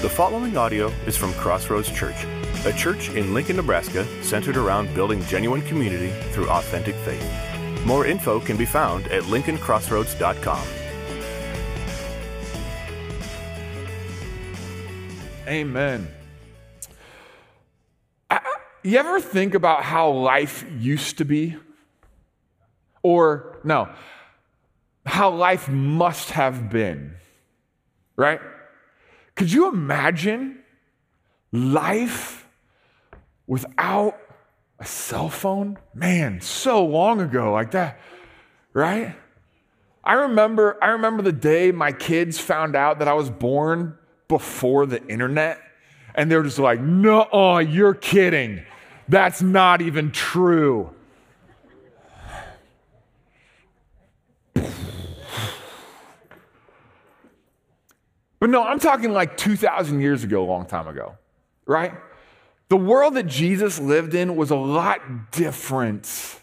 The following audio is from Crossroads Church, a church in Lincoln, Nebraska centered around building genuine community through authentic faith. More info can be found at lincolncrossroads.com. Amen. You ever think about how life used to be? Or, no, how life must have been, right? Could you imagine life without a cell phone? Man, so long ago, like that, right? I remember, I remember the day my kids found out that I was born before the internet, and they were just like, no, you're kidding. That's not even true. But no, I'm talking like 2,000 years ago, a long time ago, right? The world that Jesus lived in was a lot different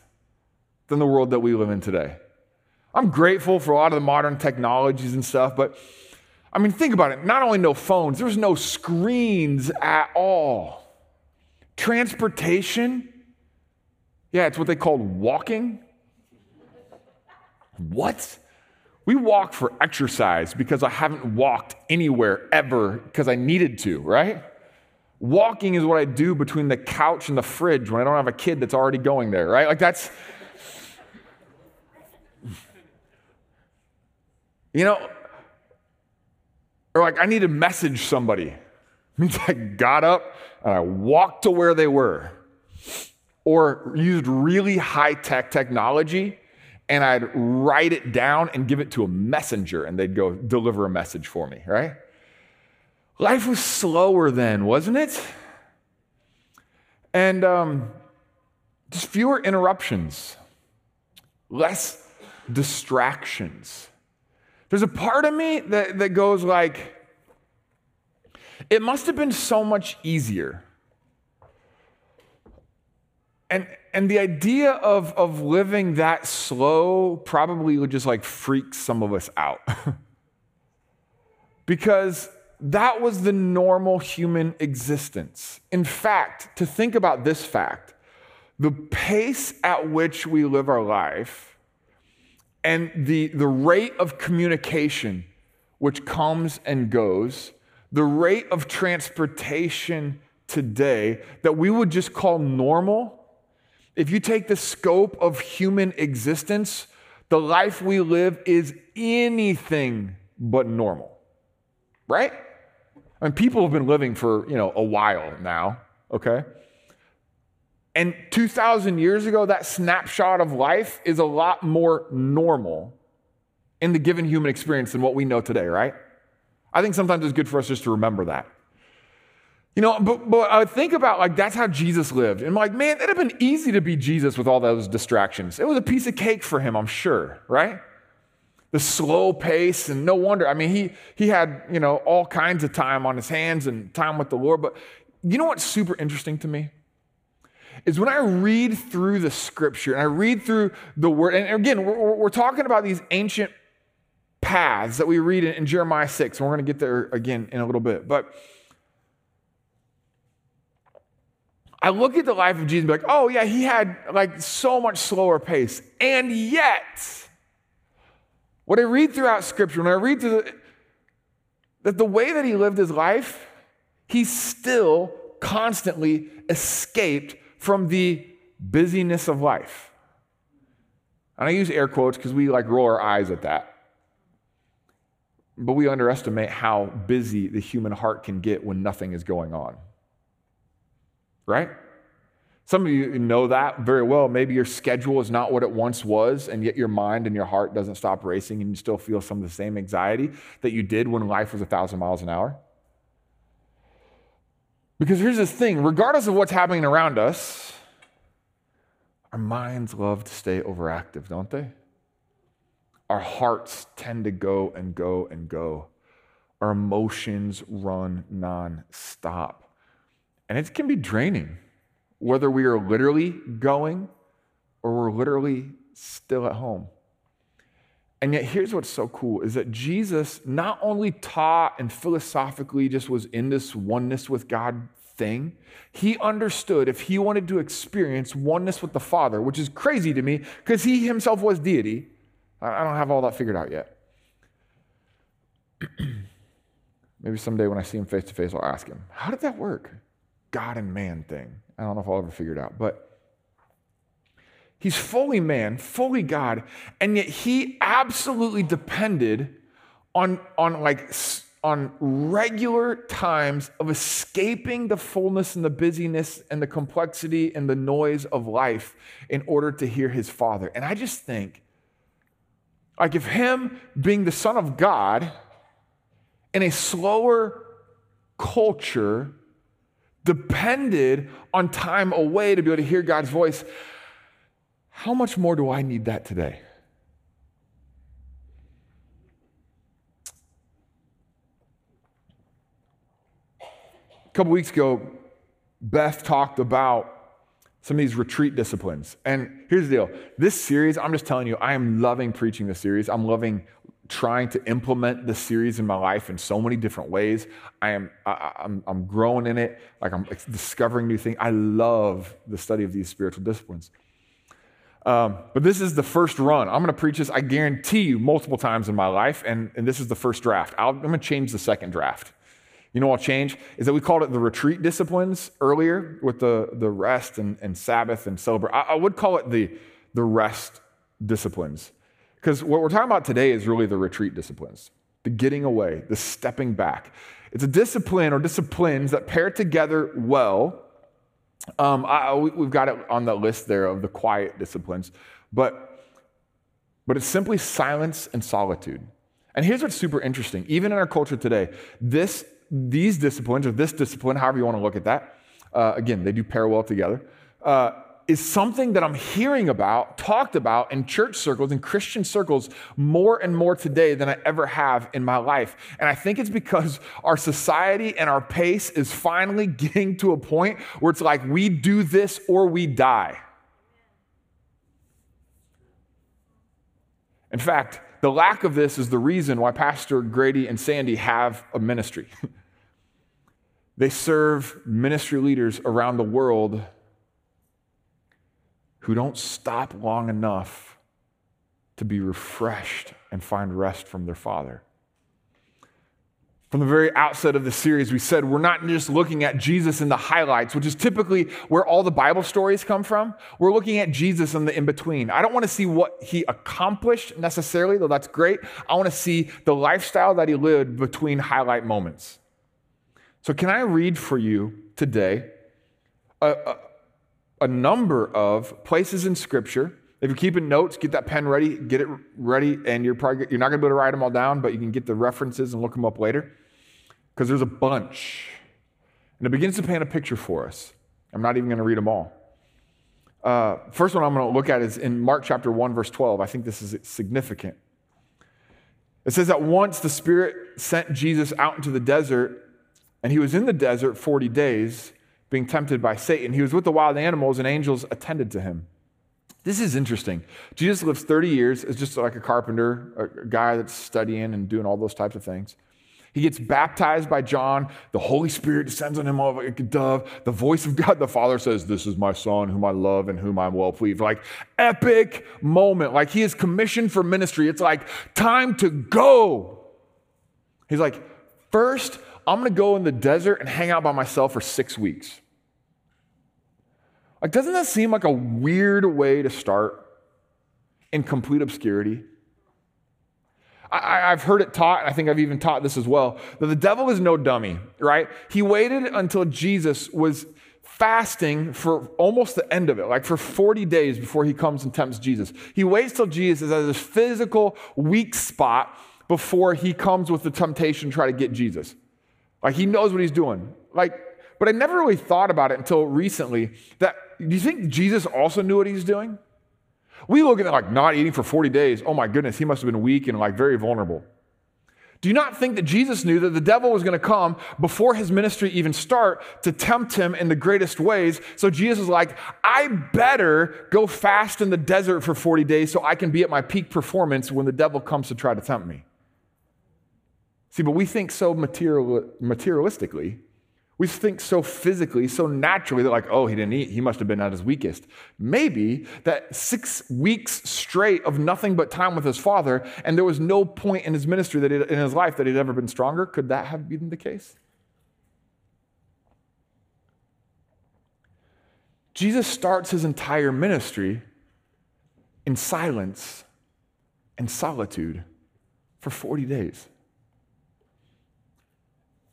than the world that we live in today. I'm grateful for a lot of the modern technologies and stuff, but I mean, think about it. Not only no phones, there was no screens at all. Transportation, yeah, it's what they called walking. What? We walk for exercise because I haven't walked anywhere ever because I needed to, right? Walking is what I do between the couch and the fridge when I don't have a kid that's already going there, right? Like that's. You know, or like I need to message somebody. It means I got up and I walked to where they were. Or used really high tech technology and I'd write it down and give it to a messenger and they'd go deliver a message for me, right? Life was slower then, wasn't it? And um, just fewer interruptions, less distractions. There's a part of me that, that goes like, it must have been so much easier. And, and the idea of, of living that slow probably would just like freak some of us out. because that was the normal human existence. In fact, to think about this fact, the pace at which we live our life and the, the rate of communication which comes and goes, the rate of transportation today that we would just call normal if you take the scope of human existence, the life we live is anything but normal. Right? I mean, people have been living for, you know, a while now, okay? And 2,000 years ago, that snapshot of life is a lot more normal in the given human experience than what we know today, right? I think sometimes it's good for us just to remember that. You know, but, but I think about like that's how Jesus lived. And I'm like, man, it'd have been easy to be Jesus with all those distractions. It was a piece of cake for him, I'm sure, right? The slow pace, and no wonder. I mean, he he had, you know, all kinds of time on his hands and time with the Lord. But you know what's super interesting to me? Is when I read through the scripture and I read through the word, and again, we're, we're talking about these ancient paths that we read in, in Jeremiah 6, and we're going to get there again in a little bit. But I look at the life of Jesus and be like, oh, yeah, he had like so much slower pace. And yet, what I read throughout Scripture, when I read through the, that the way that he lived his life, he still constantly escaped from the busyness of life. And I use air quotes because we like roll our eyes at that. But we underestimate how busy the human heart can get when nothing is going on right? Some of you know that very well. Maybe your schedule is not what it once was, and yet your mind and your heart doesn't stop racing, and you still feel some of the same anxiety that you did when life was a thousand miles an hour. Because here's this thing regardless of what's happening around us, our minds love to stay overactive, don't they? Our hearts tend to go and go and go. Our emotions run non-stop. And it can be draining, whether we are literally going or we're literally still at home. And yet, here's what's so cool is that Jesus not only taught and philosophically just was in this oneness with God thing, he understood if he wanted to experience oneness with the Father, which is crazy to me because he himself was deity. I don't have all that figured out yet. Maybe someday when I see him face to face, I'll ask him, How did that work? God and man thing. I don't know if I'll ever figure it out, but he's fully man, fully God, and yet he absolutely depended on, on like on regular times of escaping the fullness and the busyness and the complexity and the noise of life in order to hear his father. And I just think, like, if him being the Son of God in a slower culture depended on time away to be able to hear God's voice, how much more do I need that today? A couple weeks ago, Beth talked about some of these retreat disciplines. And here's the deal this series, I'm just telling you, I am loving preaching this series. I'm loving trying to implement this series in my life in so many different ways. I am I, am I'm, I'm growing in it, like I'm discovering new things. I love the study of these spiritual disciplines. Um, but this is the first run. I'm going to preach this, I guarantee you, multiple times in my life, and, and this is the first draft. i am going to change the second draft. You know what'll change? Is that we called it the retreat disciplines earlier with the, the rest and, and Sabbath and sober. I, I would call it the, the rest disciplines. Because what we're talking about today is really the retreat disciplines, the getting away, the stepping back. It's a discipline or disciplines that pair together well. Um, I, we've got it on the list there of the quiet disciplines, but, but it's simply silence and solitude. And here's what's super interesting. Even in our culture today, this these disciplines, or this discipline, however you want to look at that, uh, again, they do pair well together, uh, is something that I'm hearing about, talked about in church circles, in Christian circles, more and more today than I ever have in my life. And I think it's because our society and our pace is finally getting to a point where it's like we do this or we die. In fact, the lack of this is the reason why Pastor Grady and Sandy have a ministry. they serve ministry leaders around the world who don't stop long enough to be refreshed and find rest from their Father. From the very outset of the series, we said we're not just looking at Jesus in the highlights, which is typically where all the Bible stories come from. We're looking at Jesus in the in between. I don't want to see what he accomplished necessarily, though that's great. I want to see the lifestyle that he lived between highlight moments. So, can I read for you today a, a number of places in Scripture if you're keeping notes, get that pen ready, get it ready, and you're probably you're not going to be able to write them all down, but you can get the references and look them up later because there's a bunch. And it begins to paint a picture for us. I'm not even going to read them all. Uh, first one I'm going to look at is in Mark chapter 1, verse 12. I think this is significant. It says that once the Spirit sent Jesus out into the desert, and he was in the desert 40 days, being tempted by Satan. He was with the wild animals, and angels attended to him. This is interesting. Jesus lives 30 years as just like a carpenter, a guy that's studying and doing all those types of things. He gets baptized by John. The Holy Spirit descends on him like a dove. The voice of God the Father says, This is my Son, whom I love and whom I'm well pleased. Like, epic moment. Like, he is commissioned for ministry. It's like, time to go. He's like, First, I'm going to go in the desert and hang out by myself for six weeks. Like, doesn't that seem like a weird way to start in complete obscurity? I, have heard it taught, I think I've even taught this as well, that the devil is no dummy, right? He waited until Jesus was fasting for almost the end of it, like for 40 days before he comes and tempts Jesus. He waits till Jesus at his physical weak spot before he comes with the temptation to try to get Jesus. Like he knows what he's doing. Like, but I never really thought about it until recently that do you think Jesus also knew what he's doing? We look at it like not eating for 40 days. Oh my goodness, he must have been weak and like very vulnerable. Do you not think that Jesus knew that the devil was going to come before his ministry even start to tempt him in the greatest ways? So Jesus was like, I better go fast in the desert for 40 days so I can be at my peak performance when the devil comes to try to tempt me. See, but we think so material, materialistically we think so physically, so naturally that, like, oh, he didn't eat. He must have been at his weakest. Maybe that six weeks straight of nothing but time with his father, and there was no point in his ministry that in his life that he'd ever been stronger. Could that have been the case? Jesus starts his entire ministry in silence and solitude for 40 days.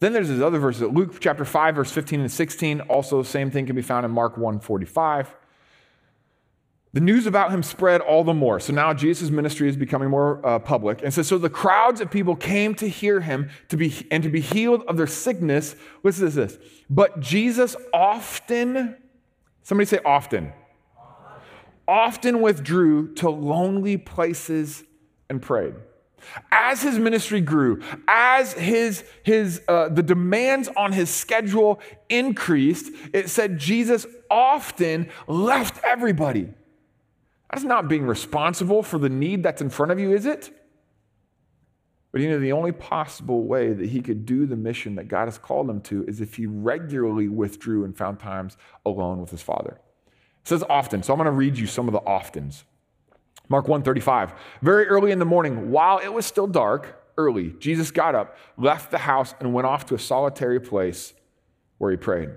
Then there's this other verses. Luke chapter 5, verse 15 and 16. Also, the same thing can be found in Mark 1 45. The news about him spread all the more. So now Jesus' ministry is becoming more uh, public. And so, so the crowds of people came to hear him to be, and to be healed of their sickness. Listen to this. But Jesus often, somebody say often, often withdrew to lonely places and prayed. As his ministry grew, as his, his, uh, the demands on his schedule increased, it said Jesus often left everybody. That's not being responsible for the need that's in front of you, is it? But you know, the only possible way that he could do the mission that God has called him to is if he regularly withdrew and found times alone with his Father. It says often, so I'm going to read you some of the oftens. Mark 135. Very early in the morning, while it was still dark, early, Jesus got up, left the house, and went off to a solitary place where he prayed.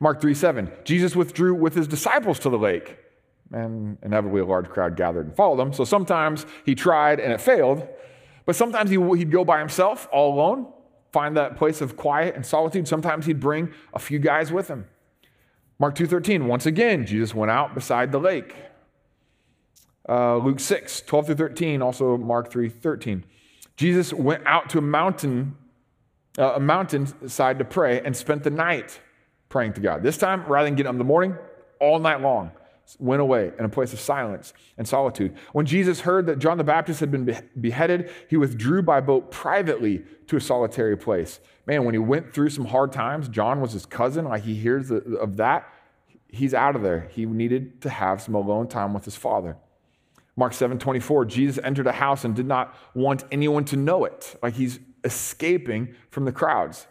Mark 3 7. Jesus withdrew with his disciples to the lake, and inevitably a large crowd gathered and followed him. So sometimes he tried and it failed, but sometimes he'd go by himself, all alone, find that place of quiet and solitude. Sometimes he'd bring a few guys with him. Mark 2:13 once again Jesus went out beside the lake uh, Luke 6, 12 through 13, also Mark 3, 13. Jesus went out to a mountain, uh, a mountainside to pray and spent the night praying to God. This time, rather than getting up in the morning, all night long, went away in a place of silence and solitude. When Jesus heard that John the Baptist had been beheaded, he withdrew by boat privately to a solitary place. Man, when he went through some hard times, John was his cousin, like he hears of that, he's out of there. He needed to have some alone time with his father. Mark 7 24, Jesus entered a house and did not want anyone to know it. Like he's escaping from the crowds.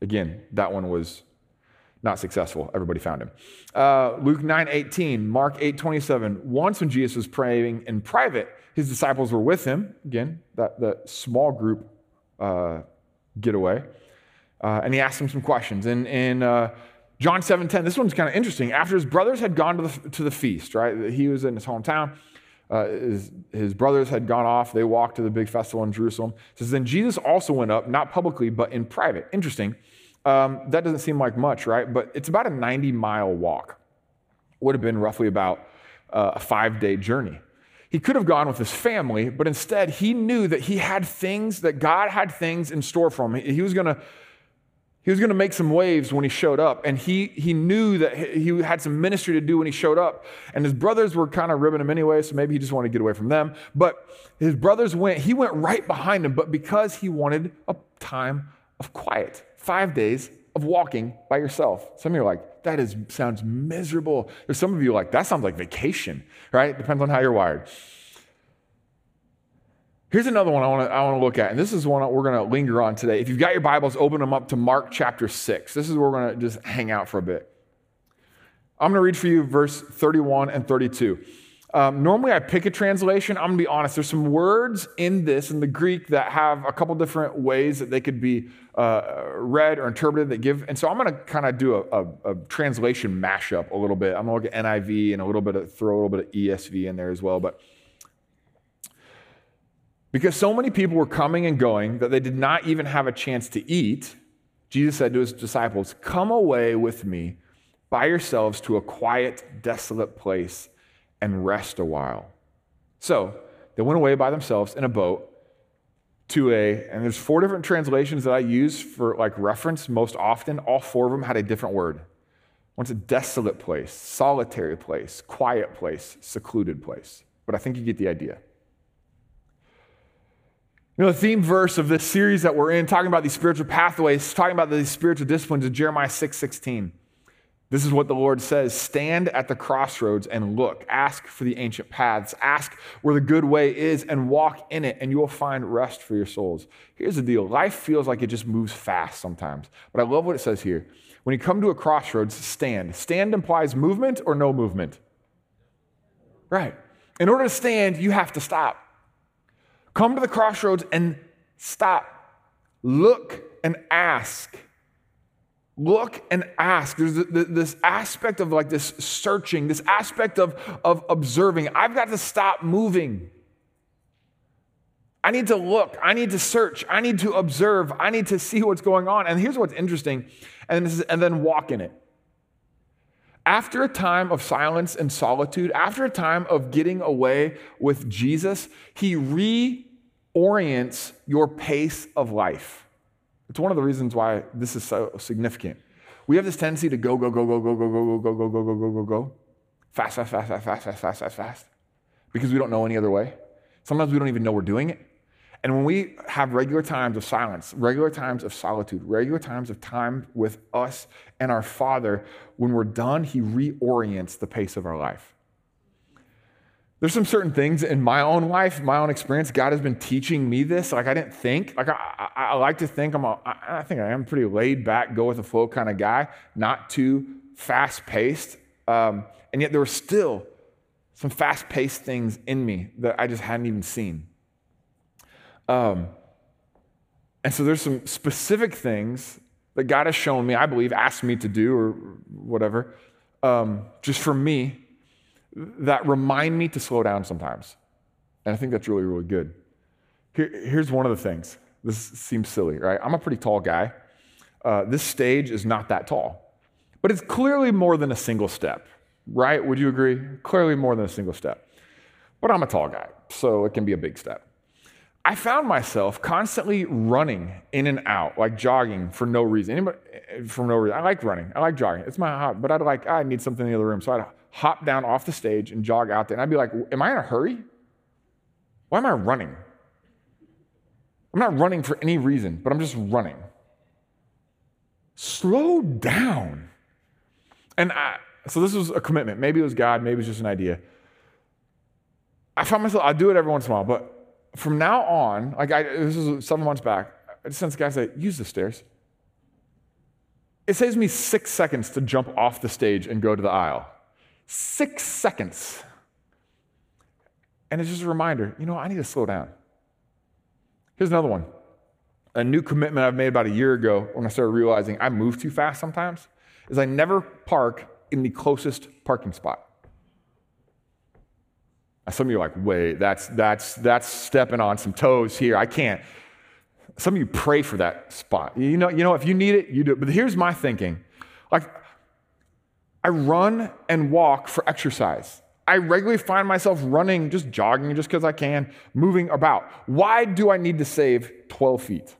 Again, that one was not successful. Everybody found him. Uh, Luke 9 18, Mark 8 27. Once when Jesus was praying in private, his disciples were with him. Again, that, that small group uh, getaway. Uh, and he asked them some questions. And in uh, John 7 10, this one's kind of interesting. After his brothers had gone to the, to the feast, right? He was in his hometown uh, his, his, brothers had gone off. They walked to the big festival in Jerusalem. It says, Then Jesus also went up, not publicly, but in private. Interesting. Um, that doesn't seem like much, right? But it's about a 90 mile walk. Would have been roughly about uh, a five day journey. He could have gone with his family, but instead he knew that he had things, that God had things in store for him. He was going to he was going to make some waves when he showed up, and he, he knew that he had some ministry to do when he showed up. And his brothers were kind of ribbing him anyway, so maybe he just wanted to get away from them. But his brothers went, he went right behind him, but because he wanted a time of quiet, five days of walking by yourself. Some of you are like, that is, sounds miserable. There's some of you like, that sounds like vacation, right? Depends on how you're wired. Here's another one I want to I want to look at, and this is one we're going to linger on today. If you've got your Bibles, open them up to Mark chapter 6. This is where we're going to just hang out for a bit. I'm going to read for you verse 31 and 32. Um, normally, I pick a translation. I'm going to be honest. There's some words in this, in the Greek, that have a couple different ways that they could be uh, read or interpreted that give. And so I'm going to kind of do a, a, a, translation mashup a little bit. I'm going to look at NIV and a little bit of, throw a little bit of ESV in there as well. But because so many people were coming and going that they did not even have a chance to eat, Jesus said to his disciples, Come away with me by yourselves to a quiet, desolate place and rest a while. So they went away by themselves in a boat to a, and there's four different translations that I use for like reference most often. All four of them had a different word. One's a desolate place, solitary place, quiet place, secluded place. But I think you get the idea. You know, the theme verse of this series that we're in, talking about these spiritual pathways, talking about these spiritual disciplines, is Jeremiah 6 16. This is what the Lord says Stand at the crossroads and look. Ask for the ancient paths. Ask where the good way is and walk in it, and you will find rest for your souls. Here's the deal life feels like it just moves fast sometimes. But I love what it says here. When you come to a crossroads, stand. Stand implies movement or no movement? Right. In order to stand, you have to stop. Come to the crossroads and stop. Look and ask. Look and ask. There's this aspect of like this searching, this aspect of, of observing. I've got to stop moving. I need to look. I need to search. I need to observe. I need to see what's going on. And here's what's interesting, and, is, and then walk in it. After a time of silence and solitude, after a time of getting away with Jesus, he reorients your pace of life. It's one of the reasons why this is so significant. We have this tendency to go, go, go, go, go, go, go, go, go, go, go, go, go, go, fast, fast, fast, fast, fast, fast, fast, fast, fast, because we don't know any other way. Sometimes we don't even know we're doing it. And when we have regular times of silence, regular times of solitude, regular times of time with us and our Father, when we're done, He reorients the pace of our life. There's some certain things in my own life, my own experience. God has been teaching me this. Like I didn't think. Like I, I, I like to think I'm. A, I think I am pretty laid back, go with the flow kind of guy. Not too fast paced. Um, and yet there were still some fast paced things in me that I just hadn't even seen. Um, and so there's some specific things that God has shown me, I believe, asked me to do or whatever, um, just for me, that remind me to slow down sometimes. And I think that's really, really good. Here, here's one of the things. This seems silly, right? I'm a pretty tall guy. Uh, this stage is not that tall, but it's clearly more than a single step, right? Would you agree? Clearly more than a single step. But I'm a tall guy, so it can be a big step. I found myself constantly running in and out, like jogging for no reason. Anybody, eh, for no reason. I like running. I like jogging. It's my hobby. But I'd like, I need something in the other room. So I'd hop down off the stage and jog out there. And I'd be like, Am I in a hurry? Why am I running? I'm not running for any reason, but I'm just running. Slow down. And I, so this was a commitment. Maybe it was God, maybe it was just an idea. I found myself, I do it every once in a while, but from now on, like I, this was seven months back, I just sent this guy say, use the stairs. It saves me six seconds to jump off the stage and go to the aisle. Six seconds. And it's just a reminder, you know, I need to slow down. Here's another one. A new commitment I've made about a year ago when I started realizing I move too fast sometimes is I never park in the closest parking spot. Some of you are like, wait, that's, that's, that's stepping on some toes here. I can't. Some of you pray for that spot. You know, you know, if you need it, you do it. But here's my thinking. Like, I run and walk for exercise. I regularly find myself running, just jogging just because I can, moving about. Why do I need to save 12 feet?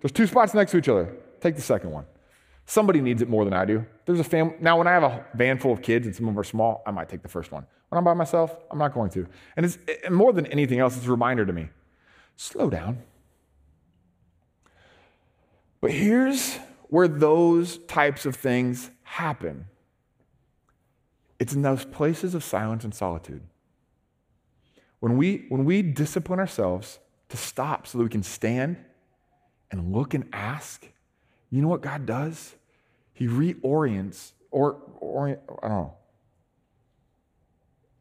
There's two spots next to each other. Take the second one. Somebody needs it more than I do. There's a family. Now, when I have a van full of kids and some of them are small, I might take the first one. When I'm by myself, I'm not going to. And it's it, more than anything else, it's a reminder to me slow down. But here's where those types of things happen it's in those places of silence and solitude. When we, when we discipline ourselves to stop so that we can stand and look and ask you know what God does? He reorients, or, I don't know.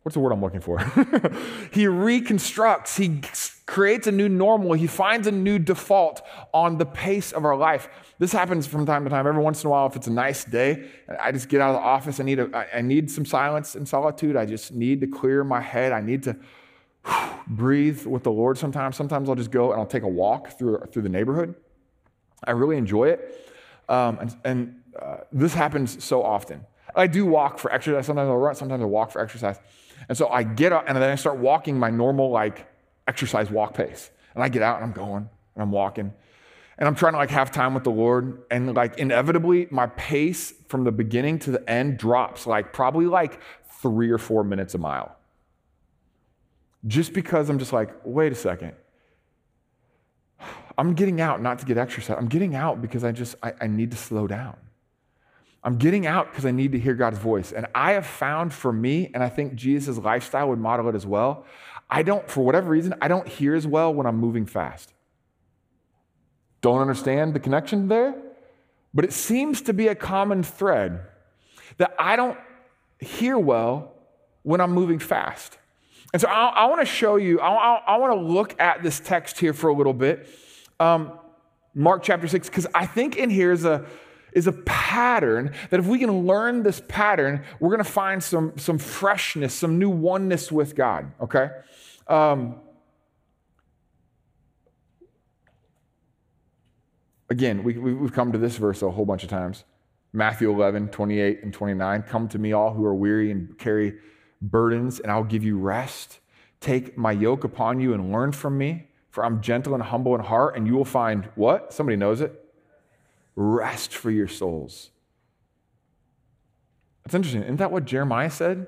What's the word I'm looking for? he reconstructs, he creates a new normal, he finds a new default on the pace of our life. This happens from time to time. Every once in a while, if it's a nice day, I just get out of the office. I need, a, I need some silence and solitude. I just need to clear my head. I need to breathe with the Lord sometimes. Sometimes I'll just go and I'll take a walk through, through the neighborhood. I really enjoy it. Um, and, and uh, this happens so often. I do walk for exercise. Sometimes I'll run, sometimes I walk for exercise. And so I get up and then I start walking my normal, like, exercise walk pace. And I get out and I'm going and I'm walking. And I'm trying to like have time with the Lord. And like inevitably, my pace from the beginning to the end drops like probably like three or four minutes a mile. just because I'm just like, wait a second. I'm getting out not to get exercise. I'm getting out because I just I, I need to slow down. I'm getting out because I need to hear God's voice. And I have found for me, and I think Jesus' lifestyle would model it as well, I don't, for whatever reason, I don't hear as well when I'm moving fast. Don't understand the connection there? But it seems to be a common thread that I don't hear well when I'm moving fast. And so I, I want to show you, I, I, I want to look at this text here for a little bit. Um, Mark chapter 6, because I think in here is a, is a pattern that if we can learn this pattern, we're going to find some, some freshness, some new oneness with God, okay? Um, again, we, we've come to this verse a whole bunch of times. Matthew 11, 28 and 29. Come to me, all who are weary and carry burdens, and I'll give you rest. Take my yoke upon you and learn from me, for I'm gentle and humble in heart, and you will find what? Somebody knows it? Rest for your souls. That's interesting. Isn't that what Jeremiah said?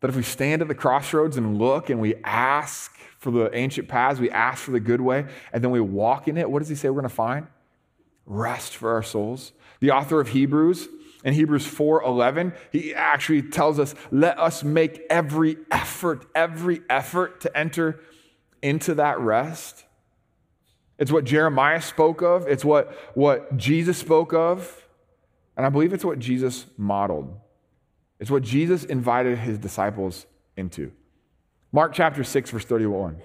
That if we stand at the crossroads and look and we ask for the ancient paths, we ask for the good way, and then we walk in it, what does he say we're going to find? Rest for our souls. The author of Hebrews, in Hebrews 4:11, he actually tells us, "Let us make every effort, every effort to enter into that rest." It's what Jeremiah spoke of, it's what, what Jesus spoke of, and I believe it's what Jesus modeled. It's what Jesus invited his disciples into. Mark chapter 6, verse 31.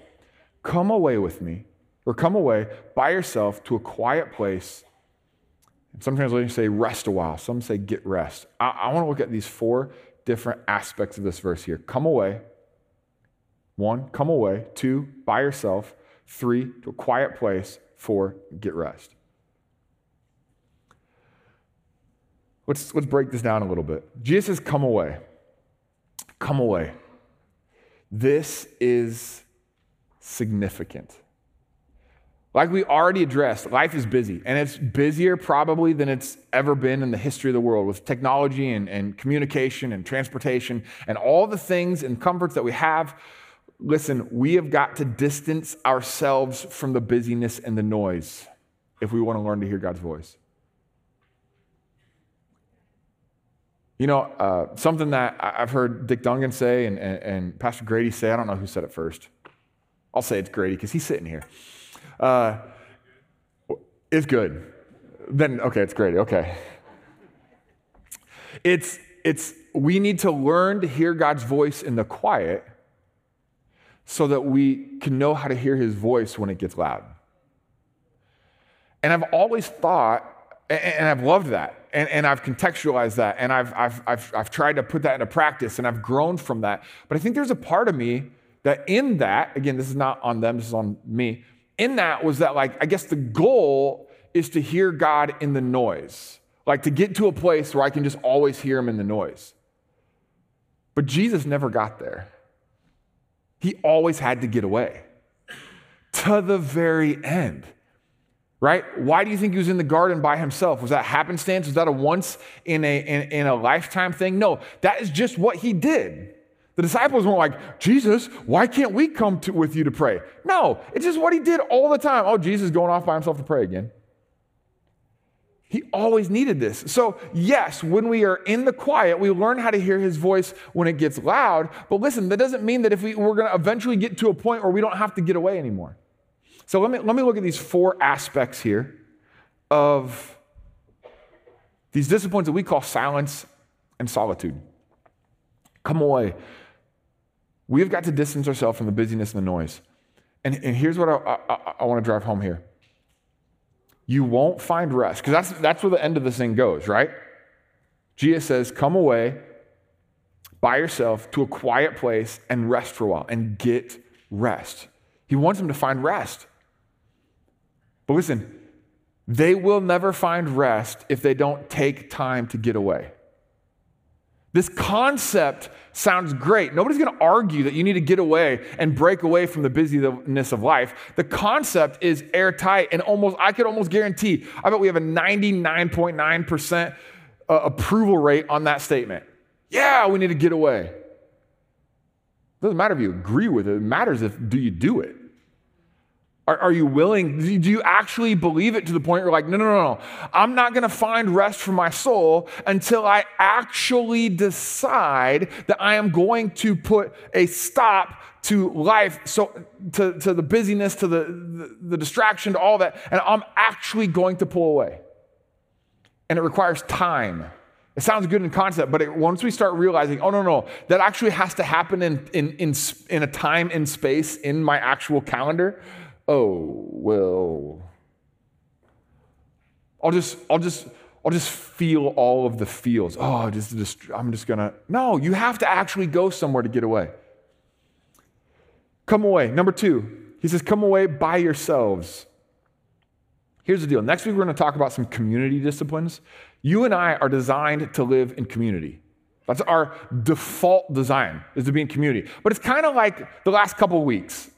Come away with me, or come away by yourself to a quiet place some translations say rest a while. Some say get rest. I, I want to look at these four different aspects of this verse here. Come away. One, come away. Two, by yourself. Three, to a quiet place. Four, get rest. Let's, let's break this down a little bit. Jesus says, Come away. Come away. This is significant. Like we already addressed, life is busy, and it's busier probably than it's ever been in the history of the world with technology and, and communication and transportation and all the things and comforts that we have. Listen, we have got to distance ourselves from the busyness and the noise if we want to learn to hear God's voice. You know, uh, something that I've heard Dick Dungan say and, and, and Pastor Grady say, I don't know who said it first. I'll say it's Grady because he's sitting here. Uh, it's good. Then, okay, it's Grady, Okay. It's, it's, we need to learn to hear God's voice in the quiet so that we can know how to hear his voice when it gets loud. And I've always thought, and I've loved that, and, and I've contextualized that, and I've, I've, I've, I've tried to put that into practice, and I've grown from that. But I think there's a part of me that in that, again, this is not on them, this is on me, in that was that, like, I guess the goal is to hear God in the noise, like to get to a place where I can just always hear Him in the noise. But Jesus never got there. He always had to get away to the very end. Right? Why do you think he was in the garden by himself? Was that happenstance? Was that a once in a, in, in a lifetime thing? No, that is just what he did. The disciples weren't like, Jesus, why can't we come to, with you to pray? No, it's just what he did all the time. Oh, Jesus going off by himself to pray again. He always needed this. So, yes, when we are in the quiet, we learn how to hear his voice when it gets loud. But listen, that doesn't mean that if we, we're going to eventually get to a point where we don't have to get away anymore. So, let me, let me look at these four aspects here of these disciplines that we call silence and solitude. Come away We've got to distance ourselves from the busyness and the noise. And, and here's what I, I, I want to drive home here. You won't find rest, because that's, that's where the end of this thing goes, right? Jesus says, Come away by yourself to a quiet place and rest for a while and get rest. He wants them to find rest. But listen, they will never find rest if they don't take time to get away. This concept sounds great. Nobody's going to argue that you need to get away and break away from the busyness of life. The concept is airtight and almost, I could almost guarantee, I bet we have a 99.9% uh, approval rate on that statement. Yeah, we need to get away. doesn't matter if you agree with it, it matters if do you do it. Are, are you willing? Do you actually believe it to the point you're like, no, no, no, no. I'm not going to find rest for my soul until I actually decide that I am going to put a stop to life, so to, to the busyness, to the, the, the distraction, to all that, and I'm actually going to pull away. And it requires time. It sounds good in concept, but it, once we start realizing, oh, no, no, that actually has to happen in, in, in, in a time and space in my actual calendar, oh, well, I'll just, I'll just, I'll just feel all of the feels. Oh, just, just, I'm just gonna. No, you have to actually go somewhere to get away. Come away. Number two, he says, come away by yourselves. Here's the deal. Next week, we're going to talk about some community disciplines. You and I are designed to live in community. That's our default design, is to be in community. But it's kind of like the last couple weeks.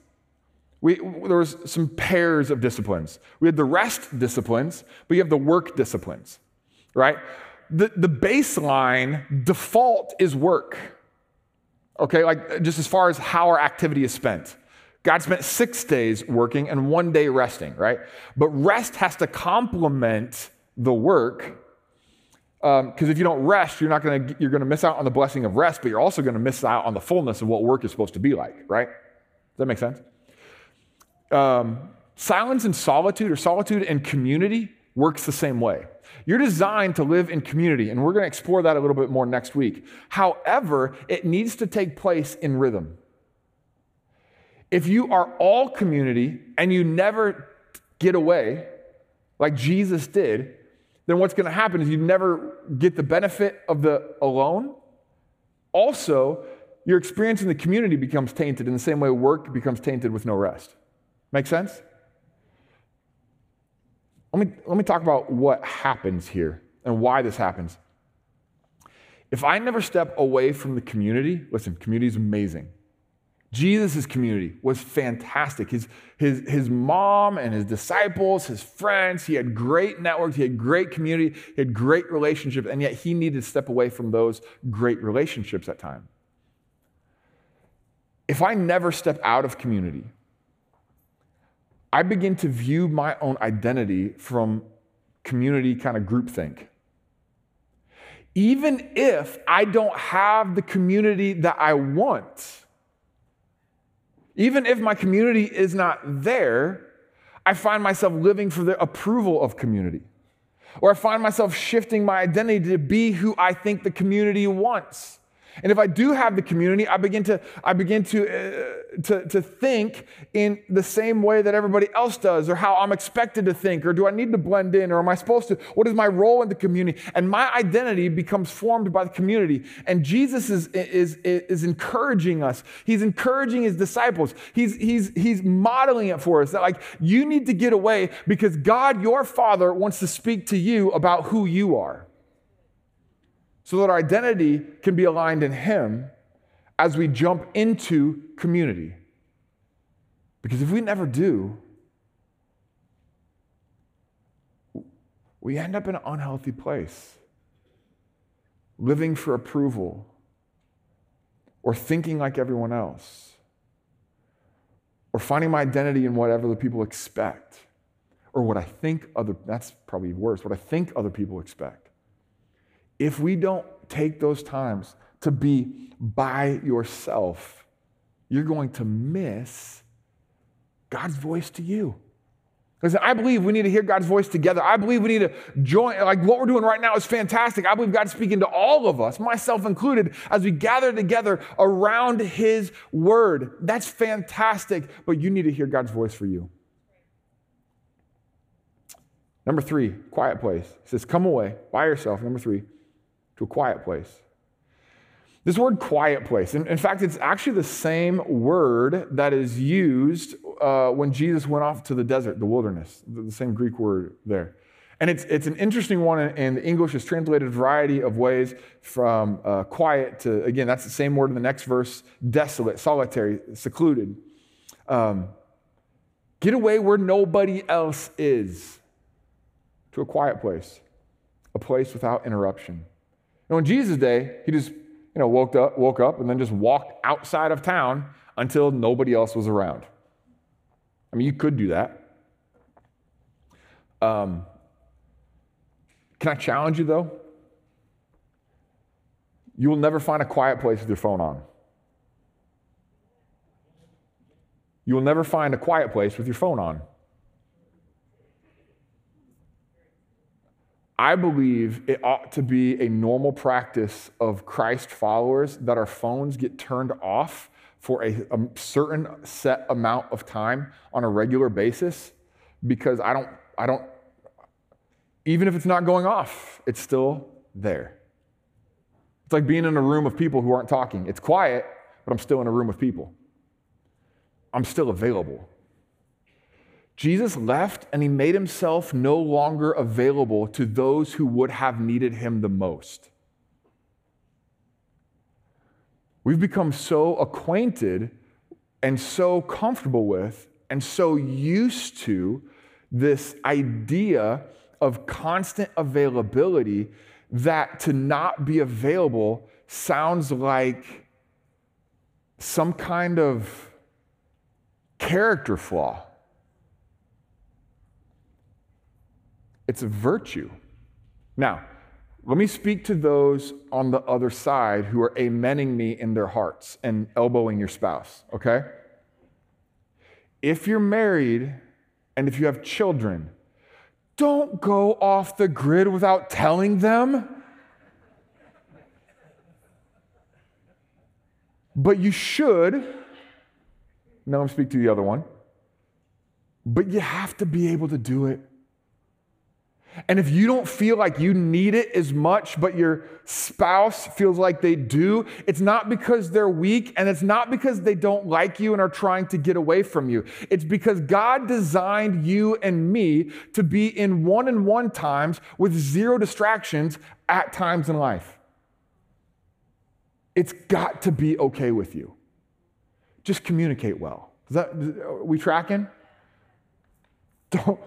We, there was some pairs of disciplines. We had the rest disciplines, but you have the work disciplines, right? The, the baseline default is work. Okay, like just as far as how our activity is spent. God spent six days working and one day resting, right? But rest has to complement the work. Because um, if you don't rest, you're not to you're to miss out on the blessing of rest, but you're also to miss out on the fullness of what work is supposed to be like, right? Does that make sense? Um, silence and solitude, or solitude and community, works the same way. You're designed to live in community, and we're going to explore that a little bit more next week. However, it needs to take place in rhythm. If you are all community and you never get away, like Jesus did, then what's going to happen is you never get the benefit of the alone. Also, your experience in the community becomes tainted in the same way work becomes tainted with no rest. Make sense? Let me, let me talk about what happens here and why this happens. If I never step away from the community, listen, community is amazing. Jesus' community was fantastic. His, his, his mom and his disciples, his friends, he had great networks, he had great community, he had great relationships, and yet he needed to step away from those great relationships at times. If I never step out of community, I begin to view my own identity from community kind of groupthink. Even if I don't have the community that I want, even if my community is not there, I find myself living for the approval of community. Or I find myself shifting my identity to be who I think the community wants. And if I do have the community, I begin to, I begin to, uh, to, to think in the same way that everybody else does, or how I'm expected to think, or do I need to blend in, or am I supposed to? What is my role in the community? And my identity becomes formed by the community. And Jesus is, is, is encouraging us. He's encouraging his disciples. He's, he's, he's modeling it for us that, like, you need to get away because God, your Father, wants to speak to you about who you are so that our identity can be aligned in Him as we jump into community. Because if we never do, we end up in an unhealthy place, living for approval or thinking like everyone else or finding my identity in whatever the people expect or what I think other that's probably worse what I think other people expect if we don't take those times to be by yourself, you're going to miss God's voice to you. Because I believe we need to hear God's voice together. I believe we need to join, like what we're doing right now is fantastic. I believe God's speaking to all of us, myself included, as we gather together around His word. That's fantastic, but you need to hear God's voice for you. Number three, quiet place. He says, come away by yourself. Number three, to a quiet place. This word quiet place, in, in fact, it's actually the same word that is used uh, when Jesus went off to the desert, the wilderness, the, the same Greek word there. And it's, it's an interesting one, and the English is translated a variety of ways from uh, quiet to, again, that's the same word in the next verse desolate, solitary, secluded. Um, get away where nobody else is to a quiet place, a place without interruption. Now, in Jesus' day, he just, you know, woke up, woke up and then just walked outside of town until nobody else was around. I mean, you could do that. Um, can I challenge you though? You will never find a quiet place with your phone on. You will never find a quiet place with your phone on. I believe it ought to be a normal practice of Christ followers that our phones get turned off for a, a, certain set amount of time on a regular basis because I don't, I don't, even if it's not going off, it's still there. It's like being in a room of people who aren't talking. It's quiet, but I'm still in a room of people. I'm still available. Jesus left and he made himself no longer available to those who would have needed him the most. We've become so acquainted and so comfortable with and so used to this idea of constant availability that to not be available sounds like some kind of character flaw. It's a virtue. Now, let me speak to those on the other side who are amening me in their hearts and elbowing your spouse, okay? If you're married and if you have children, don't go off the grid without telling them. But you should. Now I'm speaking to the other one. But you have to be able to do it and if you don't feel like you need it as much, but your spouse feels like they do, it's not because they're weak and it's not because they don't like you and are trying to get away from you. It's because God designed you and me to be in one and one times with zero distractions at times in life. It's got to be okay with you. Just communicate well. Is that, are we tracking? Don't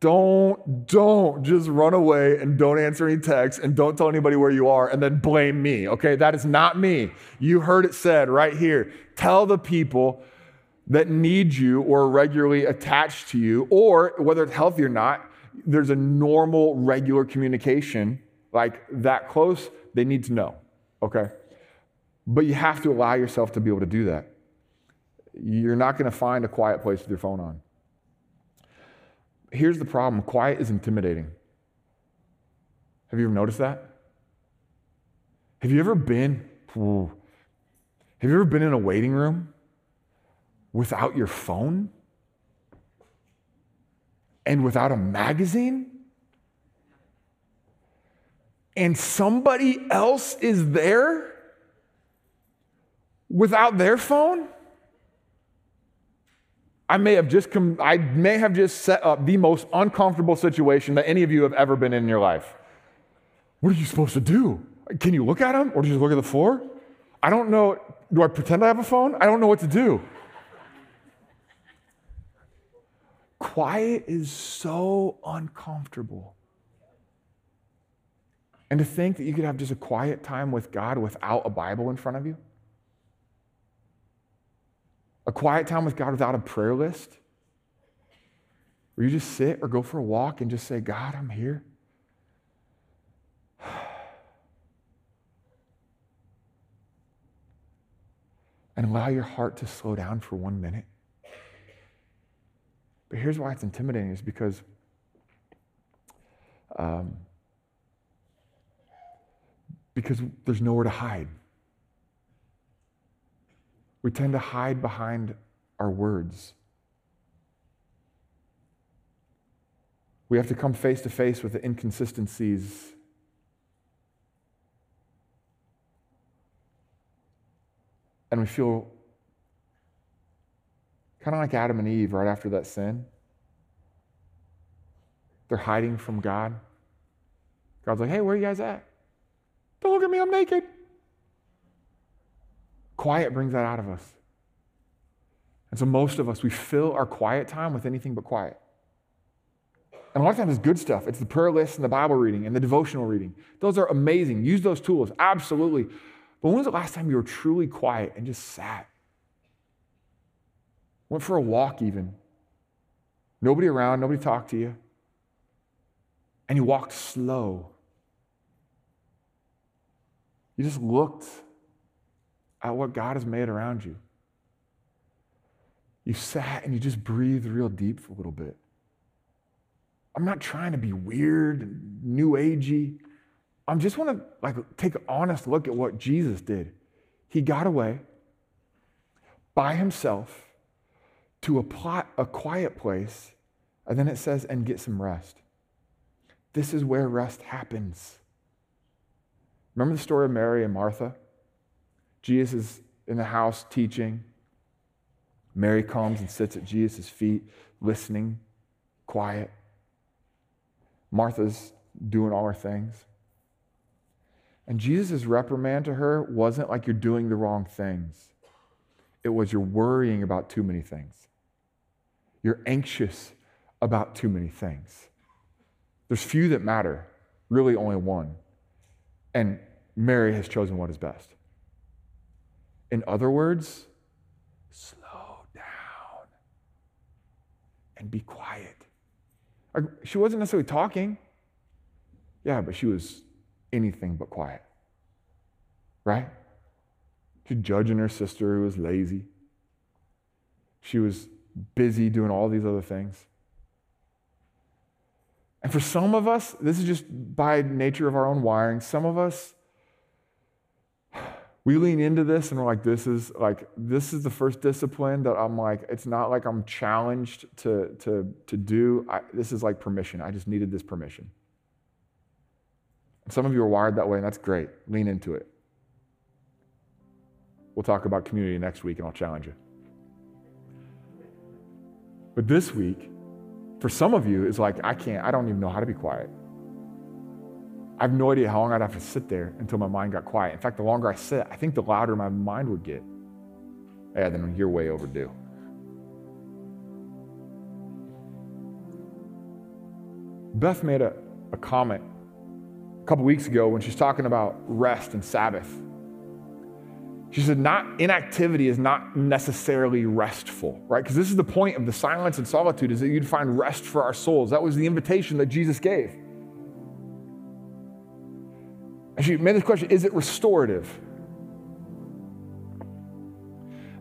don't, don't just run away and don't answer any texts and don't tell anybody where you are and then blame me, okay? That is not me. You heard it said right here. Tell the people that need you or regularly attached to you, or whether it's healthy or not, there's a normal, regular communication like that close, they need to know, okay? But you have to allow yourself to be able to do that. You're not gonna find a quiet place with your phone on here's the problem quiet is intimidating. Have you ever noticed that? Have you ever been, have you ever been in a waiting room without your phone and without a magazine? And somebody else is there without their phone? I may have just come, I may have just set up the most uncomfortable situation that any of you have ever been in, in your life. What are you supposed to do? Can you look at them or do just look at the floor? I don't know. Do I pretend I have a phone? I don't know what to do. Quiet is so uncomfortable. And to think that you could have just a quiet time with God without a Bible in front of you a quiet time with God without a prayer list, where you just sit or go for a walk and just say, God, I'm here. And allow your heart to slow down for one minute. But here's why it's intimidating is because um, because there's nowhere to hide. We tend to hide behind our words. We have to come face to face with the inconsistencies. And we feel kind of like Adam and Eve right after that sin. They're hiding from God. God's like, hey, where are you guys at? Don't look at me, I'm naked. Quiet brings that out of us. And so most of us, we fill our quiet time with anything but quiet. And a lot of times it's good stuff. It's the prayer list and the Bible reading and the devotional reading. Those are amazing. Use those tools, absolutely. But when was the last time you were truly quiet and just sat? Went for a walk, even. Nobody around, nobody talked to you. And you walked slow. You just looked at what God has made around you. You sat and you just breathed real deep for a little bit. I'm not trying to be weird and new agey. I just want to like take an honest look at what Jesus did. He got away by himself to a, plot, a quiet place, and then it says, and get some rest. This is where rest happens. Remember the story of Mary and Martha? Jesus is in the house teaching. Mary comes and sits at Jesus' feet, listening, quiet. Martha's doing all her things. And Jesus' reprimand to her wasn't like you're doing the wrong things, it was you're worrying about too many things. You're anxious about too many things. There's few that matter, really only one. And Mary has chosen what is best. In other words, slow down and be quiet. She wasn't necessarily talking. Yeah, but she was anything but quiet. Right? She's judging her sister who was lazy. She was busy doing all these other things. And for some of us, this is just by nature of our own wiring. Some of us, we lean into this and we're like, this is like, this is the first discipline that I'm like, it's not like I'm challenged to, to, to do. I, this is like permission. I just needed this permission. Some of you are wired that way, and that's great. Lean into it. We'll talk about community next week, and I'll challenge you. But this week, for some of you, is like, I can't, I don't even know how to be quiet. I have no idea how long I'd have to sit there until my mind got quiet. In fact, the longer I sit, I think the louder my mind would get. Yeah, then you're way overdue. Beth made a, a comment a couple weeks ago when she's talking about rest and Sabbath. She said, not inactivity is not necessarily restful, right? Because this is the point of the silence and solitude, is that you'd find rest for our souls. That was the invitation that Jesus gave. And she made this question is it restorative?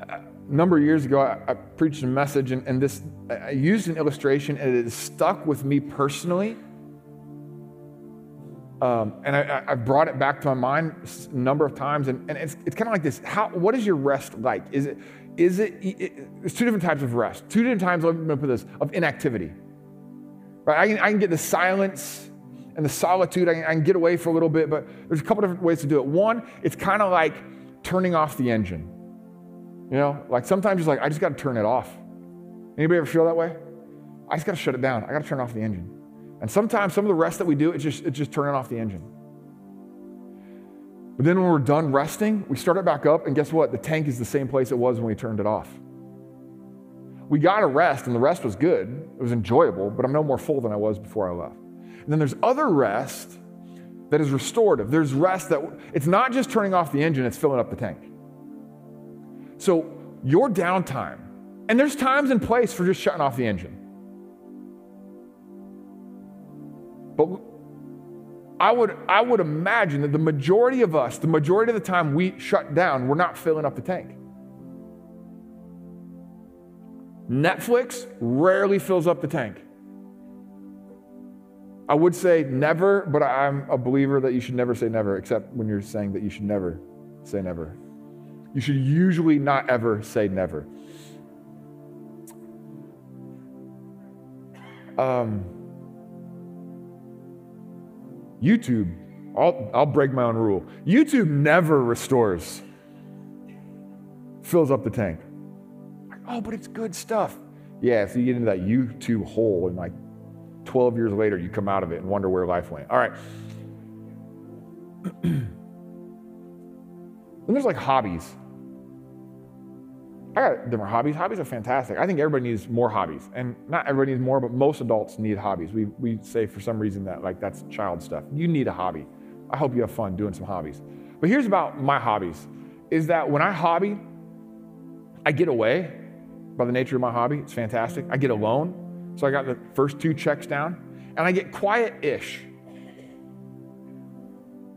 A number of years ago, I, I preached a message, and, and this I used an illustration, and it has stuck with me personally um, and I, I, brought it back to my mind a number of times, and, and it's, it's kind of like this. How, what is your rest like? Is it, is it, it, there's two different types of rest, two different times, let me put this, of inactivity. Right? I can, I can get the silence and the solitude, I can, I can get away for a little bit, but there's a couple different ways to do it. One, it's kind of like turning off the engine. You know, like sometimes it's like, I just got to turn it off. Anybody ever feel that way? I just got to shut it down. I got to turn off the engine. And sometimes some of the rest that we do, it's just, it's just turning off the engine. But then when we're done resting, we start it back up, and guess what? The tank is the same place it was when we turned it off. We got a rest, and the rest was good. It was enjoyable, but I'm no more full than I was before I left. And then there's other rest that is restorative. There's rest that it's not just turning off the engine, it's filling up the tank. So your downtime, and there's times and place for just shutting off the engine. But I would, I would imagine that the majority of us, the majority of the time we shut down, we're not filling up the tank. Netflix rarely fills up the tank. I would say never, but I'm a believer that you should never say never, except when you're saying that you should never say never. You should usually not ever say never. Um, YouTube, I'll, I'll break my own rule. YouTube never restores, fills up the tank. oh, but it's good stuff. Yeah, so you get into that YouTube hole, and like 12 years later, you come out of it and wonder where life went. All right. then there's like hobbies. I got different hobbies. Hobbies are fantastic. I think everybody needs more hobbies. And not everybody needs more, but most adults need hobbies. We, we say for some reason that like that's child stuff. You need a hobby. I hope you have fun doing some hobbies. But here's about my hobbies is that when I hobby, I get away by the nature of my hobby. It's fantastic. I get alone. So I got the first two checks down. And I get quiet ish.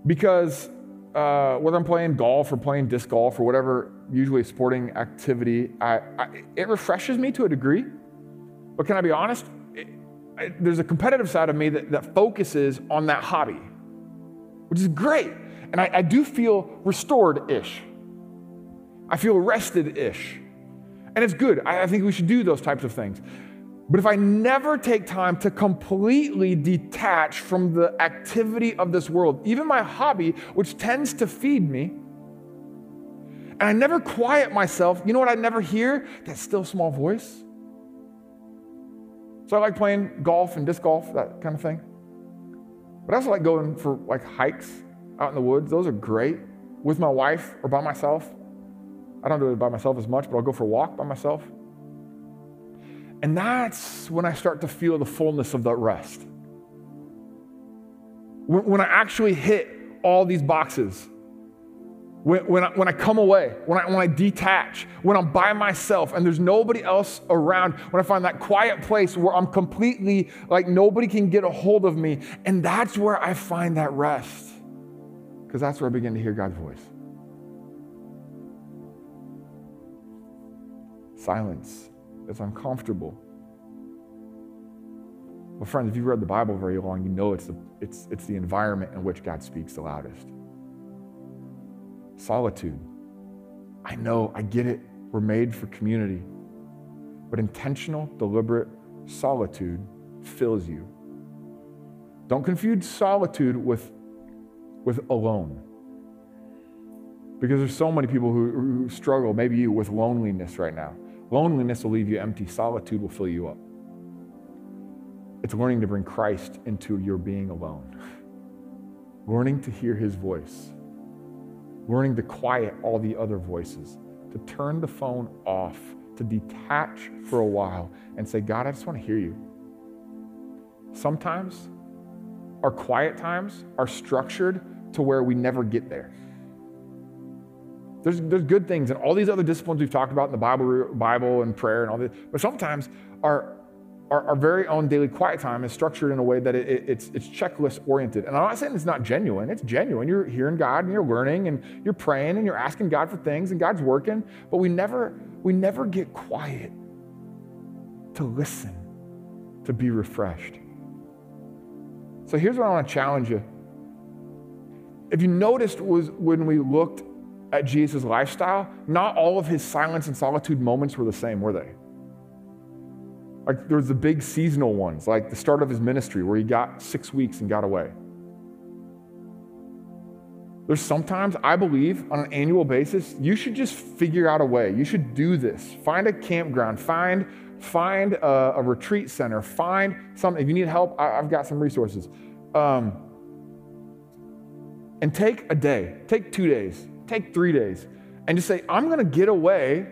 Because uh, whether I'm playing golf or playing disc golf or whatever, usually sporting activity, I, I, it refreshes me to a degree. But can I be honest? It, I, there's a competitive side of me that, that focuses on that hobby, which is great. And I, do feel restored ish. I feel rested ish. And it's good. I, I think we should do those types of things. But if I never take time to completely detach from the activity of this world, even my hobby, which tends to feed me, and I never quiet myself, you know what I never hear? That still small voice. So I like playing golf and disc golf, that kind of thing. But I also like going for like hikes out in the woods. Those are great with my wife or by myself. I don't do it by myself as much, but I'll go for a walk by myself. And that's when I start to feel the fullness of that rest. When, when I actually hit all these boxes, when, when, I, when I come away, when I, when I detach, when I'm by myself and there's nobody else around, when I find that quiet place where I'm completely like nobody can get a hold of me, and that's where I find that rest. Because that's where I begin to hear God's voice. Silence it's uncomfortable. Well, friends, if you've read the Bible very long, you know it's the, it's, it's the environment in which God speaks the loudest. Solitude. I know, I get it. We're made for community. But intentional, deliberate solitude fills you. Don't confuse solitude with, with alone. Because there's so many people who, who struggle, maybe you, with loneliness right now. Loneliness will leave you empty, solitude will fill you up. It's learning to bring Christ into your being alone, learning to hear his voice, learning to quiet all the other voices, to turn the phone off, to detach for a while and say, God, I just want to hear you. Sometimes our quiet times are structured to where we never get there. There's, there's good things and all these other disciplines we've talked about in the Bible, Bible and prayer and all this. But sometimes our, our, our very own daily quiet time is structured in a way that it, it, it's, it's checklist oriented. And I'm not saying it's not genuine. It's genuine. You're hearing God and you're learning and you're praying and you're asking God for things and God's working. But we never, we never get quiet to listen, to be refreshed. So here's what I want to challenge you. If you noticed was when we looked at Jesus' lifestyle, not all of his silence and solitude moments were the same, were they? Like there was the big seasonal ones, like the start of his ministry where he got six weeks and got away. There's sometimes, I believe, on an annual basis, you should just figure out a way. You should do this. Find a campground, find, find a, a retreat center, find something. If you need help, I, have got some resources. Um, and take a day, take two days, take three days and just say, I'm going to get away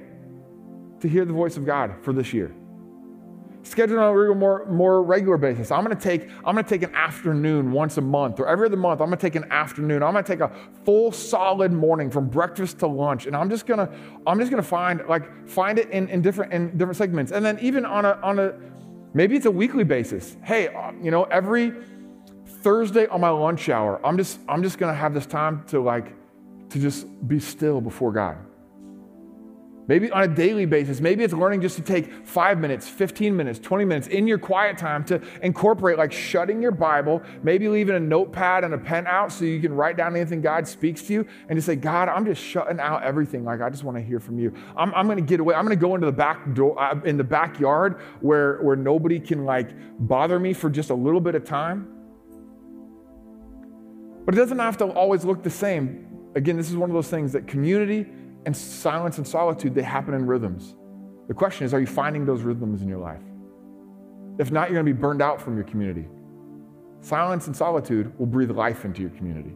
to hear the voice of God for this year. Schedule on a more, more regular basis. I'm going to take I'm going to take an afternoon once a month or every other month. I'm going to take an afternoon. I'm going to take a full solid morning from breakfast to lunch, and I'm just going to I'm just going to find like find it in, in different in different segments, and then even on a on a maybe it's a weekly basis. Hey, uh, you know every Thursday on my lunch hour, I'm just I'm just going to have this time to like to just be still before God. Maybe on a daily basis, maybe it's learning just to take five minutes, 15 minutes, 20 minutes in your quiet time to incorporate, like shutting your Bible, maybe leaving a notepad and a pen out so you can write down anything God speaks to you and just say, God, I'm just shutting out everything. Like, I just want to hear from you. I'm, I'm going to get away. I'm going to go into the back door, uh, in the backyard where, where nobody can like bother me for just a little bit of time. But it doesn't have to always look the same again, this is one of those things that community and silence and solitude, they happen in rhythms. The question is, are you finding those rhythms in your life? If not, you're going to be burned out from your community. Silence and solitude will breathe life into your community.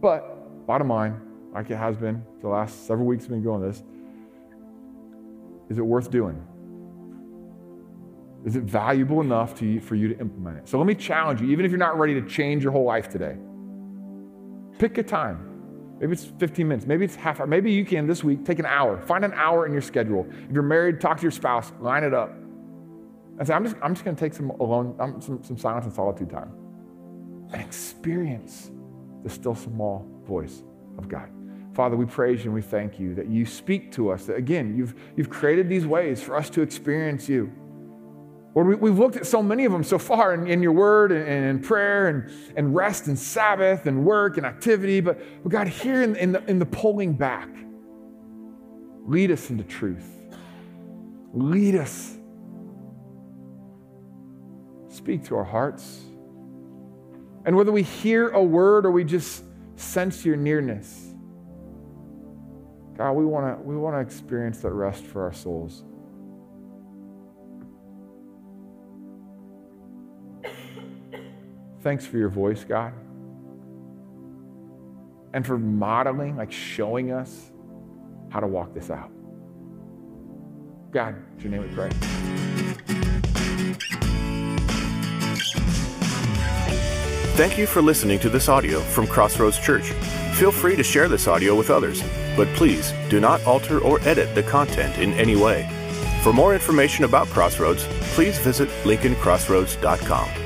But, bottom line, like it has been the last several weeks, we've been going this. Is it worth doing? Is it valuable enough to you, for you to implement it? So let me challenge you, even if you're not ready to change your whole life today, pick a time Maybe it's 15 minutes. Maybe it's half hour. Maybe you can this week take an hour. Find an hour in your schedule. If you're married, talk to your spouse, line it up. And say, I'm just, I'm just going to take some alone, um, some, some silence and solitude time and experience the still small voice of God. Father, we praise you and we thank you that you speak to us, that again, you've, you've created these ways for us to experience you. Lord, we, have looked at so many of them so far in, in your word and, and, prayer and, and rest and Sabbath and work and activity, but, but God, here in, in, the, in the pulling back, lead us into truth. Lead us. Speak to our hearts. And whether we hear a word or we just sense your nearness, God, we want to we want to experience that rest for our souls. Thanks for your voice, God. And for modeling, like showing us how to walk this out. God, in your name we pray. Thank you for listening to this audio from Crossroads Church. Feel free to share this audio with others, but please do not alter or edit the content in any way. For more information about Crossroads, please visit lincolncrossroads.com.